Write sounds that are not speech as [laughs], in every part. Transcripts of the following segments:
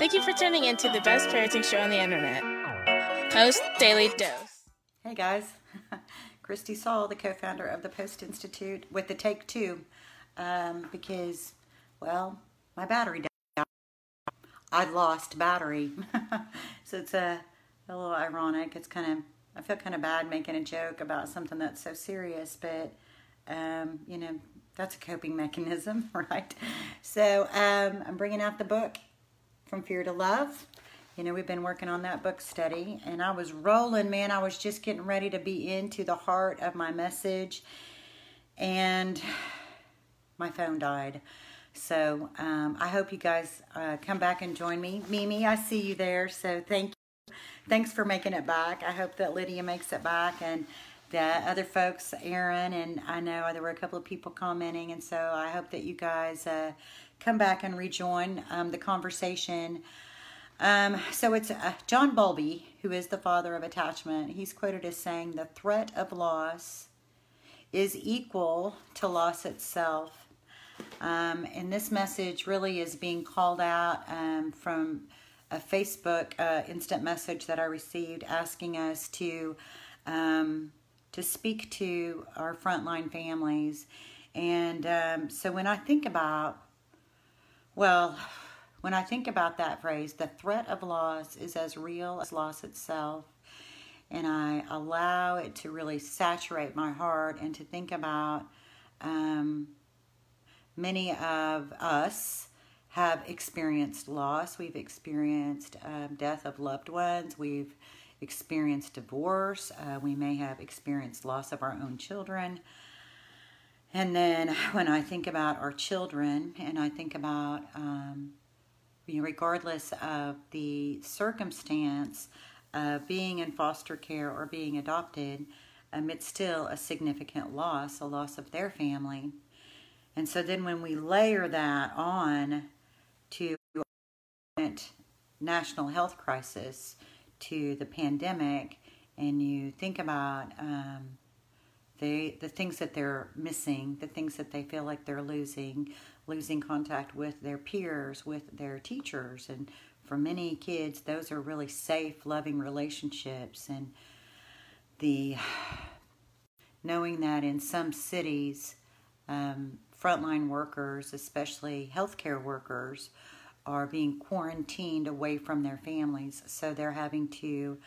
Thank you for tuning in to the best parenting show on the internet, Post Daily Dose. Hey guys, [laughs] Christy Sauls, the co founder of the Post Institute, with the Take Two, um, because, well, my battery died. I lost battery. [laughs] so it's a, a little ironic. It's kind of, I feel kind of bad making a joke about something that's so serious, but, um, you know, that's a coping mechanism, [laughs] right? So um, I'm bringing out the book From Fear to Love. You know, we've been working on that book study, and I was rolling, man. I was just getting ready to be into the heart of my message, and my phone died. So um, I hope you guys uh, come back and join me. Mimi, I see you there, so thank you. Thanks for making it back. I hope that Lydia makes it back, and the other folks, Aaron, and I know there were a couple of people commenting, and so I hope that you guys uh, come back and rejoin um, the conversation. Um, so it's uh, John Bowlby, who is the father of attachment. He's quoted as saying, The threat of loss is equal to loss itself. Um, and this message really is being called out um, from a Facebook uh, instant message that I received asking us to um, to speak to our frontline families. And um, so when I think about, well, when I think about that phrase, the threat of loss is as real as loss itself. And I allow it to really saturate my heart and to think about um, many of us have experienced loss. We've experienced um, death of loved ones. We've experienced divorce. Uh, we may have experienced loss of our own children. And then [laughs] when I think about our children and I think about, um, you know, regardless of the circumstance of being in foster care or being adopted, um, it's still a significant loss, a loss of their family. And so then when we layer that on to national health crisis, to the pandemic and you think about um, the the things that they're missing, the things that they feel like they're losing, losing contact with their peers, with their teachers, and for many kids, those are really safe, loving relationships, and the knowing that in some cities, um, frontline workers, especially healthcare workers, are being quarantined away from their families, so they're having to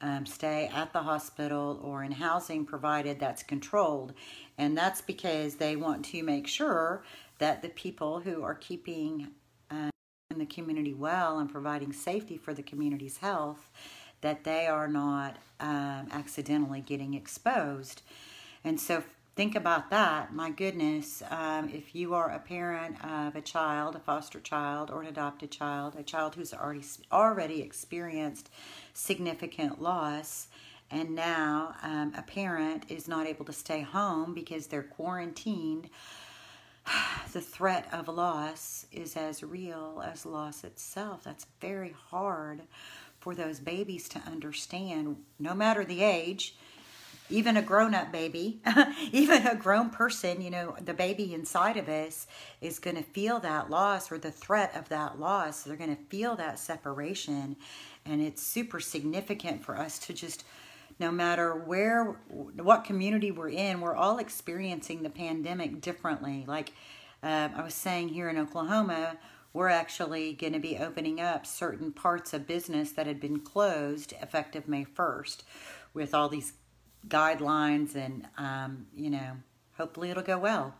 um, stay at the hospital or in housing provided that's controlled. And that's because they want to make sure that the people who are keeping um, the community well and providing safety for the community's health, that they are not um, accidentally getting exposed. And so think about that. My goodness, um, if you are a parent of a child, a foster child, or an adopted child, a child who's already already experienced significant loss, and now um, a parent is not able to stay home because they're quarantined. [sighs] The threat of loss is as real as loss itself. That's very hard for those babies to understand, no matter the age even a grown up baby, [laughs] even a grown person, you know, the baby inside of us is going to feel that loss or the threat of that loss. They're going to feel that separation. And it's super significant for us to just, no matter where, what community we're in, we're all experiencing the pandemic differently. Like uh, I was saying here in Oklahoma, we're actually going to be opening up certain parts of business that had been closed effective May 1st with all these guidelines and um, you know hopefully it'll go well.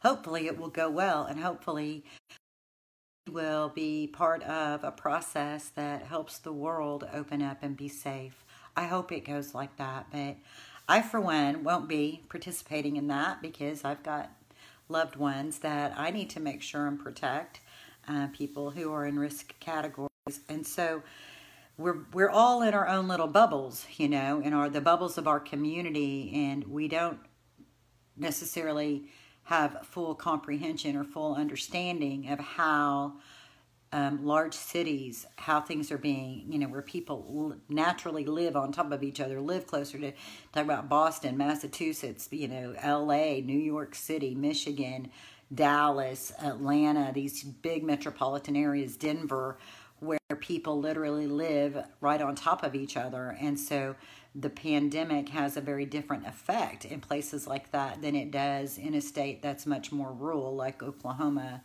Hopefully it will go well and hopefully will be part of a process that helps the world open up and be safe. I hope it goes like that but i for one won't be participating in that because i've got loved ones that i need to make sure and protect uh, people who are in risk categories. And so we're we're all in our own little bubbles, you know, in our the bubbles of our community, and we don't necessarily have full comprehension or full understanding of how um, large cities, how things are being, you know, where people naturally live on top of each other, live closer to, talk about Boston, Massachusetts, you know, LA, New York City, Michigan, Dallas, Atlanta, these big metropolitan areas, Denver, where people literally live right on top of each other. And so the pandemic has a very different effect in places like that than it does in a state that's much more rural, like Oklahoma.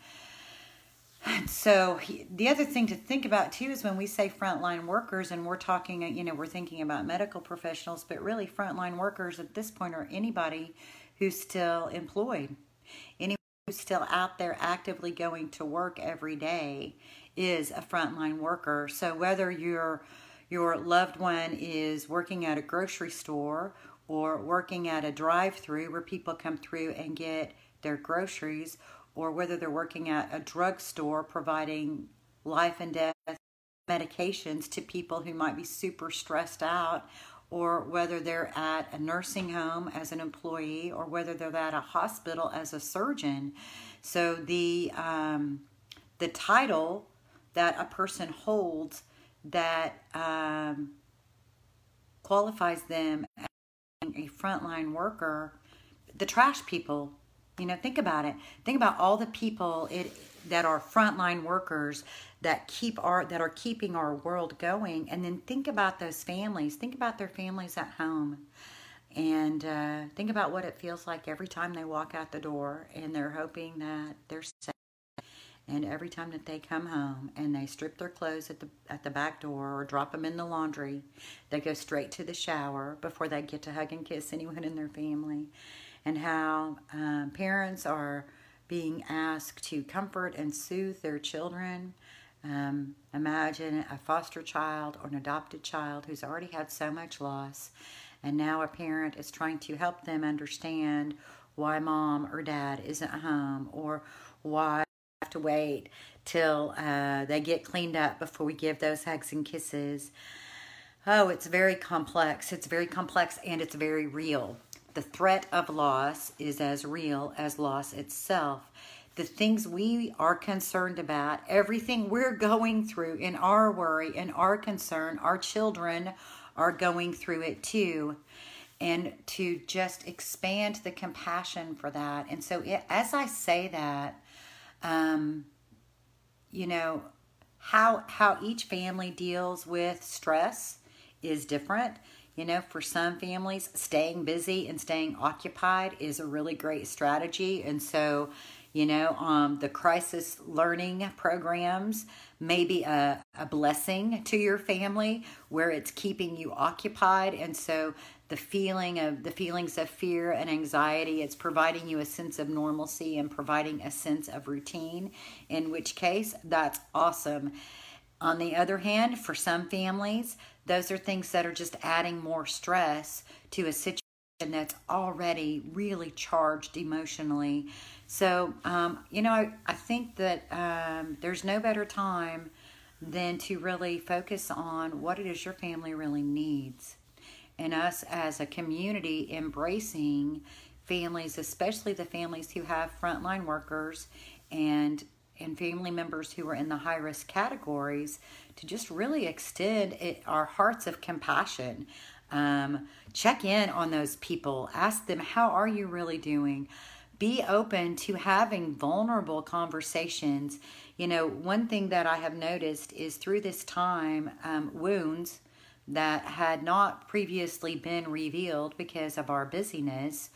So the other thing to think about too is when we say frontline workers, and we're talking, you know, we're thinking about medical professionals, but really frontline workers at this point are anybody who's still employed, anyone who's still out there actively going to work every day is a frontline worker. So whether your your loved one is working at a grocery store or working at a drive-through where people come through and get their groceries or whether they're working at a drugstore providing life and death medications to people who might be super stressed out or whether they're at a nursing home as an employee or whether they're at a hospital as a surgeon so the um, the title that a person holds that um, qualifies them as a frontline worker the trash people you know, think about it. Think about all the people it that are frontline workers that keep our that are keeping our world going, and then think about those families. Think about their families at home, and uh, think about what it feels like every time they walk out the door, and they're hoping that they're safe. And every time that they come home and they strip their clothes at the at the back door or drop them in the laundry, they go straight to the shower before they get to hug and kiss anyone in their family and how um, parents are being asked to comfort and soothe their children. Um, imagine a foster child or an adopted child who's already had so much loss, and now a parent is trying to help them understand why mom or dad isn't home or why have to wait till uh, they get cleaned up before we give those hugs and kisses. Oh, it's very complex. It's very complex and it's very real. The threat of loss is as real as loss itself. The things we are concerned about, everything we're going through in our worry and our concern, our children are going through it too. And to just expand the compassion for that. And so, it, as I say that, um, you know, how how each family deals with stress is different you know, for some families, staying busy and staying occupied is a really great strategy. And so, you know, um, the crisis learning programs may be a, a blessing to your family where it's keeping you occupied. And so the feeling of the feelings of fear and anxiety, it's providing you a sense of normalcy and providing a sense of routine, in which case that's awesome. On the other hand, for some families, those are things that are just adding more stress to a situation that's already really charged emotionally. So, um, you know, I, I think that um, there's no better time than to really focus on what it is your family really needs. And us as a community embracing families, especially the families who have frontline workers and and family members who are in the high risk categories to just really extend it, our hearts of compassion. Um, check in on those people, ask them, How are you really doing? Be open to having vulnerable conversations. You know, one thing that I have noticed is through this time, um, wounds that had not previously been revealed because of our busyness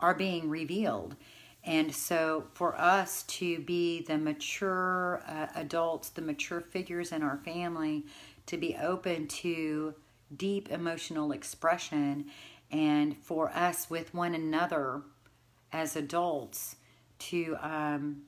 are being revealed. And so, for us to be the mature uh, adults, the mature figures in our family, to be open to deep emotional expression, and for us with one another as adults to um,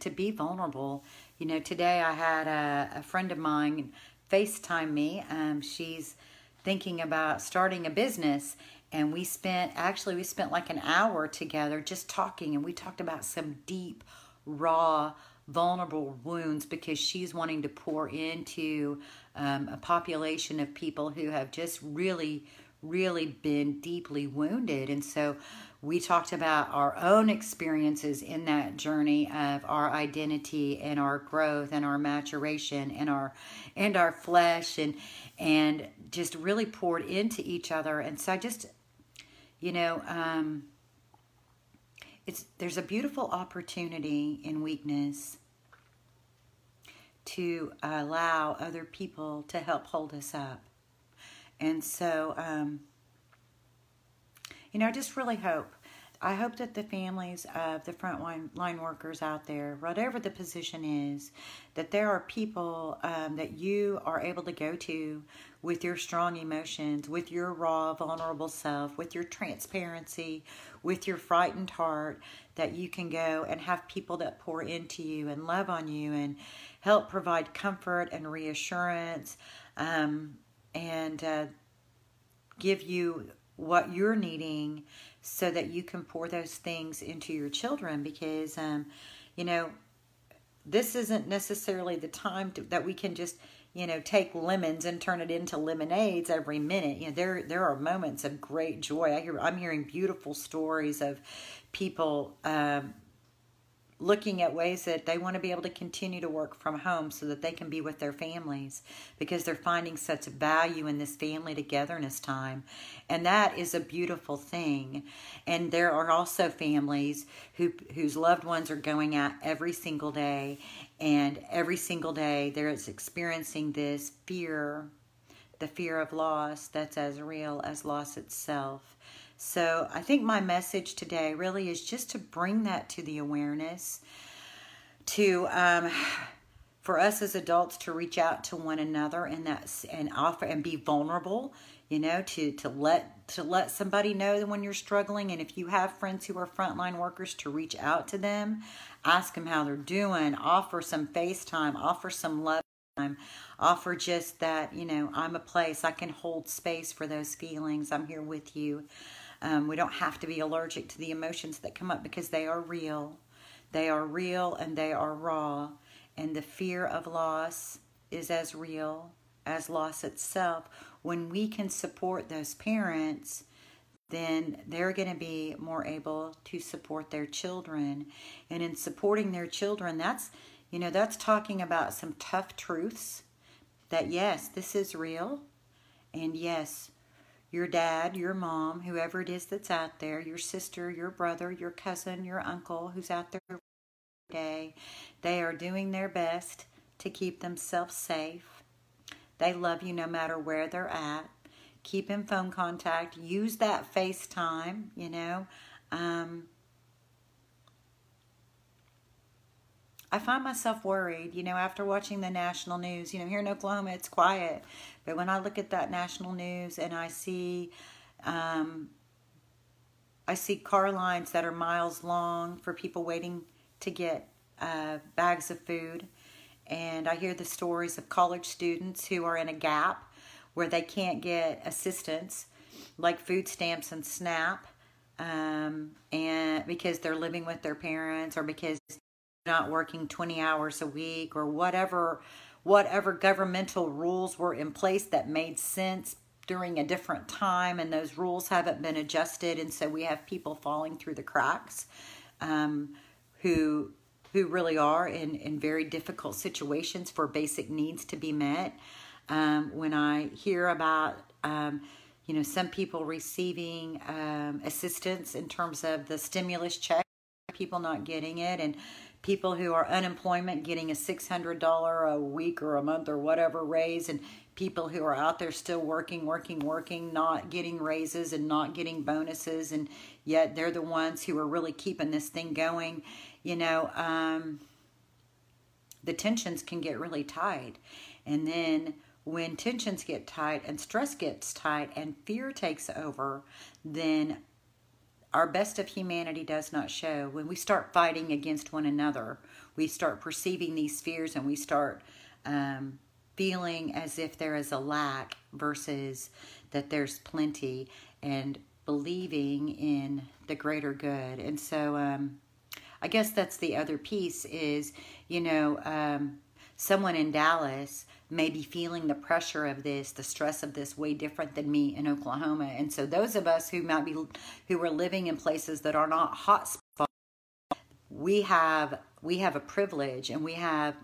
to be vulnerable. You know, today I had a, a friend of mine FaceTime me. Um, she's thinking about starting a business and we spent actually we spent like an hour together just talking and we talked about some deep raw vulnerable wounds because she's wanting to pour into um, a population of people who have just really really been deeply wounded and so we talked about our own experiences in that journey of our identity and our growth and our maturation and our and our flesh and and just really poured into each other and so i just you know, um, it's there's a beautiful opportunity in weakness to allow other people to help hold us up. And so, um, you know, I just really hope. I hope that the families of the frontline line workers out there, whatever the position is, that there are people um, that you are able to go to with your strong emotions, with your raw, vulnerable self, with your transparency, with your frightened heart, that you can go and have people that pour into you and love on you and help provide comfort and reassurance um, and uh, give you what you're needing so that you can pour those things into your children because um, you know this isn't necessarily the time to, that we can just you know take lemons and turn it into lemonades every minute. You know there there are moments of great joy. I hear i'm hearing beautiful stories of people um, looking at ways that they want to be able to continue to work from home so that they can be with their families because they're finding such value in this family togetherness time. And that is a beautiful thing. And there are also families who whose loved ones are going out every single day and every single day they're experiencing this fear, the fear of loss that's as real as loss itself. So I think my message today really is just to bring that to the awareness, to um, for us as adults to reach out to one another and that's and offer and be vulnerable. You know, to to let to let somebody know when you're struggling, and if you have friends who are frontline workers, to reach out to them, ask them how they're doing, offer some FaceTime, offer some love time, offer just that you know I'm a place I can hold space for those feelings. I'm here with you. Um, we don't have to be allergic to the emotions that come up because they are real. They are real and they are raw. And the fear of loss is as real as loss itself. When we can support those parents, then they're going to be more able to support their children. And in supporting their children, that's, you know, that's talking about some tough truths that yes, this is real. And yes, your dad, your mom, whoever it is that's out there, your sister, your brother, your cousin, your uncle who's out there every day, they are doing their best to keep themselves safe. They love you no matter where they're at. Keep in phone contact. Use that FaceTime, you know. Um, I find myself worried, you know, after watching the national news. You know, here in Oklahoma, it's quiet. But when I look at that national news and I see, um, I see car lines that are miles long for people waiting to get uh, bags of food. And I hear the stories of college students who are in a gap where they can't get assistance, like food stamps and SNAP, um, and because they're living with their parents or because not working 20 hours a week or whatever whatever governmental rules were in place that made sense during a different time and those rules haven't been adjusted and so we have people falling through the cracks um, who who really are in, in very difficult situations for basic needs to be met. Um, when i hear about um, you know some people receiving um, assistance in terms of the stimulus check people not getting it and people who are unemployment getting a $600 a week or a month or whatever raise and people who are out there still working working working not getting raises and not getting bonuses and yet they're the ones who are really keeping this thing going you know um, the tensions can get really tight. And then when tensions get tight and stress gets tight and fear takes over then our best of humanity does not show. When we start fighting against one another, we start perceiving these fears and we start um, feeling as if there is a lack versus that there's plenty and believing in the greater good. And so um, I guess that's the other piece is, you know, um, someone in Dallas may be feeling the pressure of this, the stress of this way different than me in Oklahoma. And so those of us who might be who are living in places that are not hot spots, we have we have a privilege and we have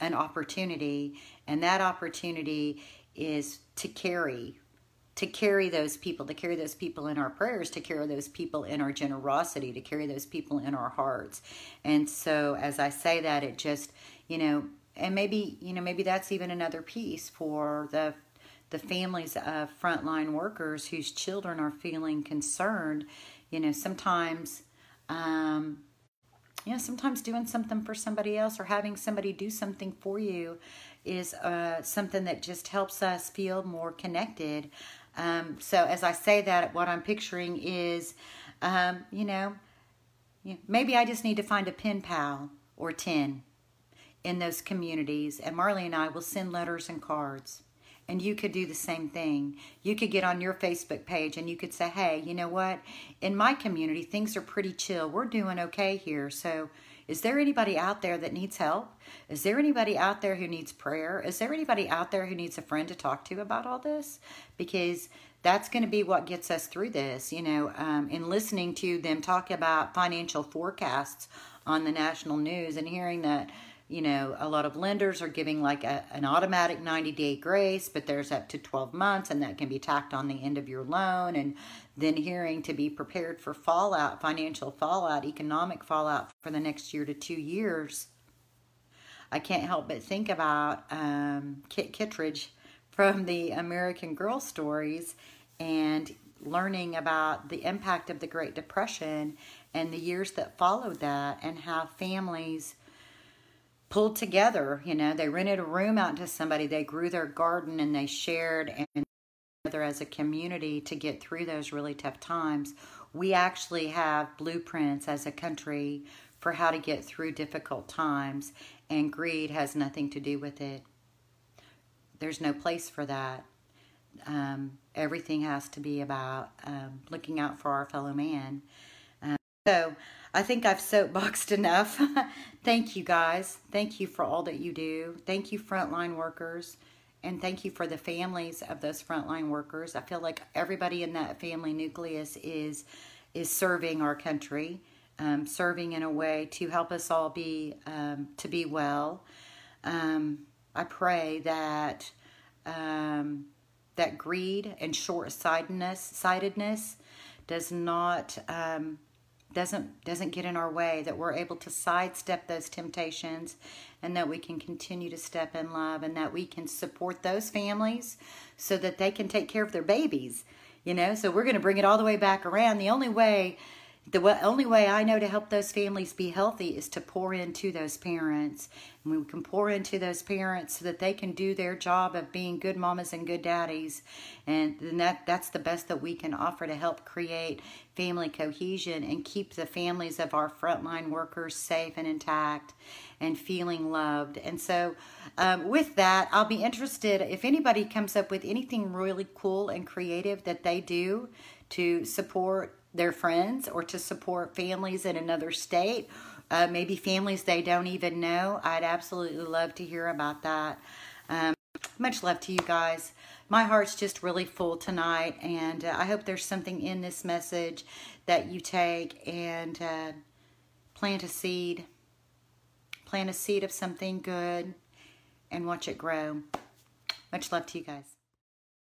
an opportunity and that opportunity is to carry to carry those people, to carry those people in our prayers, to carry those people in our generosity, to carry those people in our hearts. And so as I say that, it just, you know, and maybe you know maybe that's even another piece for the the families of frontline workers whose children are feeling concerned. You know, sometimes. Um, you know, sometimes doing something for somebody else or having somebody do something for you is uh, something that just helps us feel more connected. Um, so, as I say that, what I'm picturing is, um, you know, maybe I just need to find a pen pal or 10 in those communities, and Marley and I will send letters and cards. And you could do the same thing. You could get on your Facebook page and you could say, hey, you know what? In my community, things are pretty chill. We're doing okay here. So, is there anybody out there that needs help? Is there anybody out there who needs prayer? Is there anybody out there who needs a friend to talk to about all this? Because that's going to be what gets us through this, you know, um, in listening to them talk about financial forecasts on the national news and hearing that you know, a lot of lenders are giving like a, an automatic 90 day grace, but there's up to 12 months and that can be tacked on the end of your loan. And then hearing to be prepared for fallout, financial fallout, economic fallout for the next year to two years. I can't help but think about um, Kit Kittredge from the American Girl Stories and learning about the impact of the Great Depression and the years that followed that and how families pulled together. You know, they rented a room out to somebody, they grew their garden, and they shared and together as a community to get through those really tough times. We actually have blueprints as a country for how to get through difficult times, and greed has nothing to do with it. There's no place for that. Um, everything has to be about um, looking out for our fellow man. So, I think I've soapboxed [laughs] enough. thank you guys. Thank you for all that you do. Thank you, frontline workers. And thank you for the families of those frontline workers. I feel like everybody in that family nucleus is is serving our country, um, serving in a way to help us all be um, to be well. Um, I pray that um, that greed and short sightedness sightedness does not um, doesn't doesn't get in our way that we're able to sidestep those temptations and that we can continue to step in love and that we can support those families so that they can take care of their babies you know? So we're going to bring it all the way back around. The only way the only way I know to help those families be healthy is to pour into those parents. And we can pour into those parents so that they can do their job of being good mamas and good daddies. And then that, that's the best that we can offer to help create family cohesion and keep the families of our frontline workers safe and intact and feeling loved. And so, um, with that, I'll be interested if anybody comes up with anything really cool and creative that they do to support their friends or to support families in another state, uh, maybe families they don't even know. I'd absolutely love to hear about that. Um, much love to you guys. My heart's just really full tonight, and uh, I hope there's something in this message that you take and uh, plant a seed. Plant a seed of something good and watch it grow. Much love to you guys.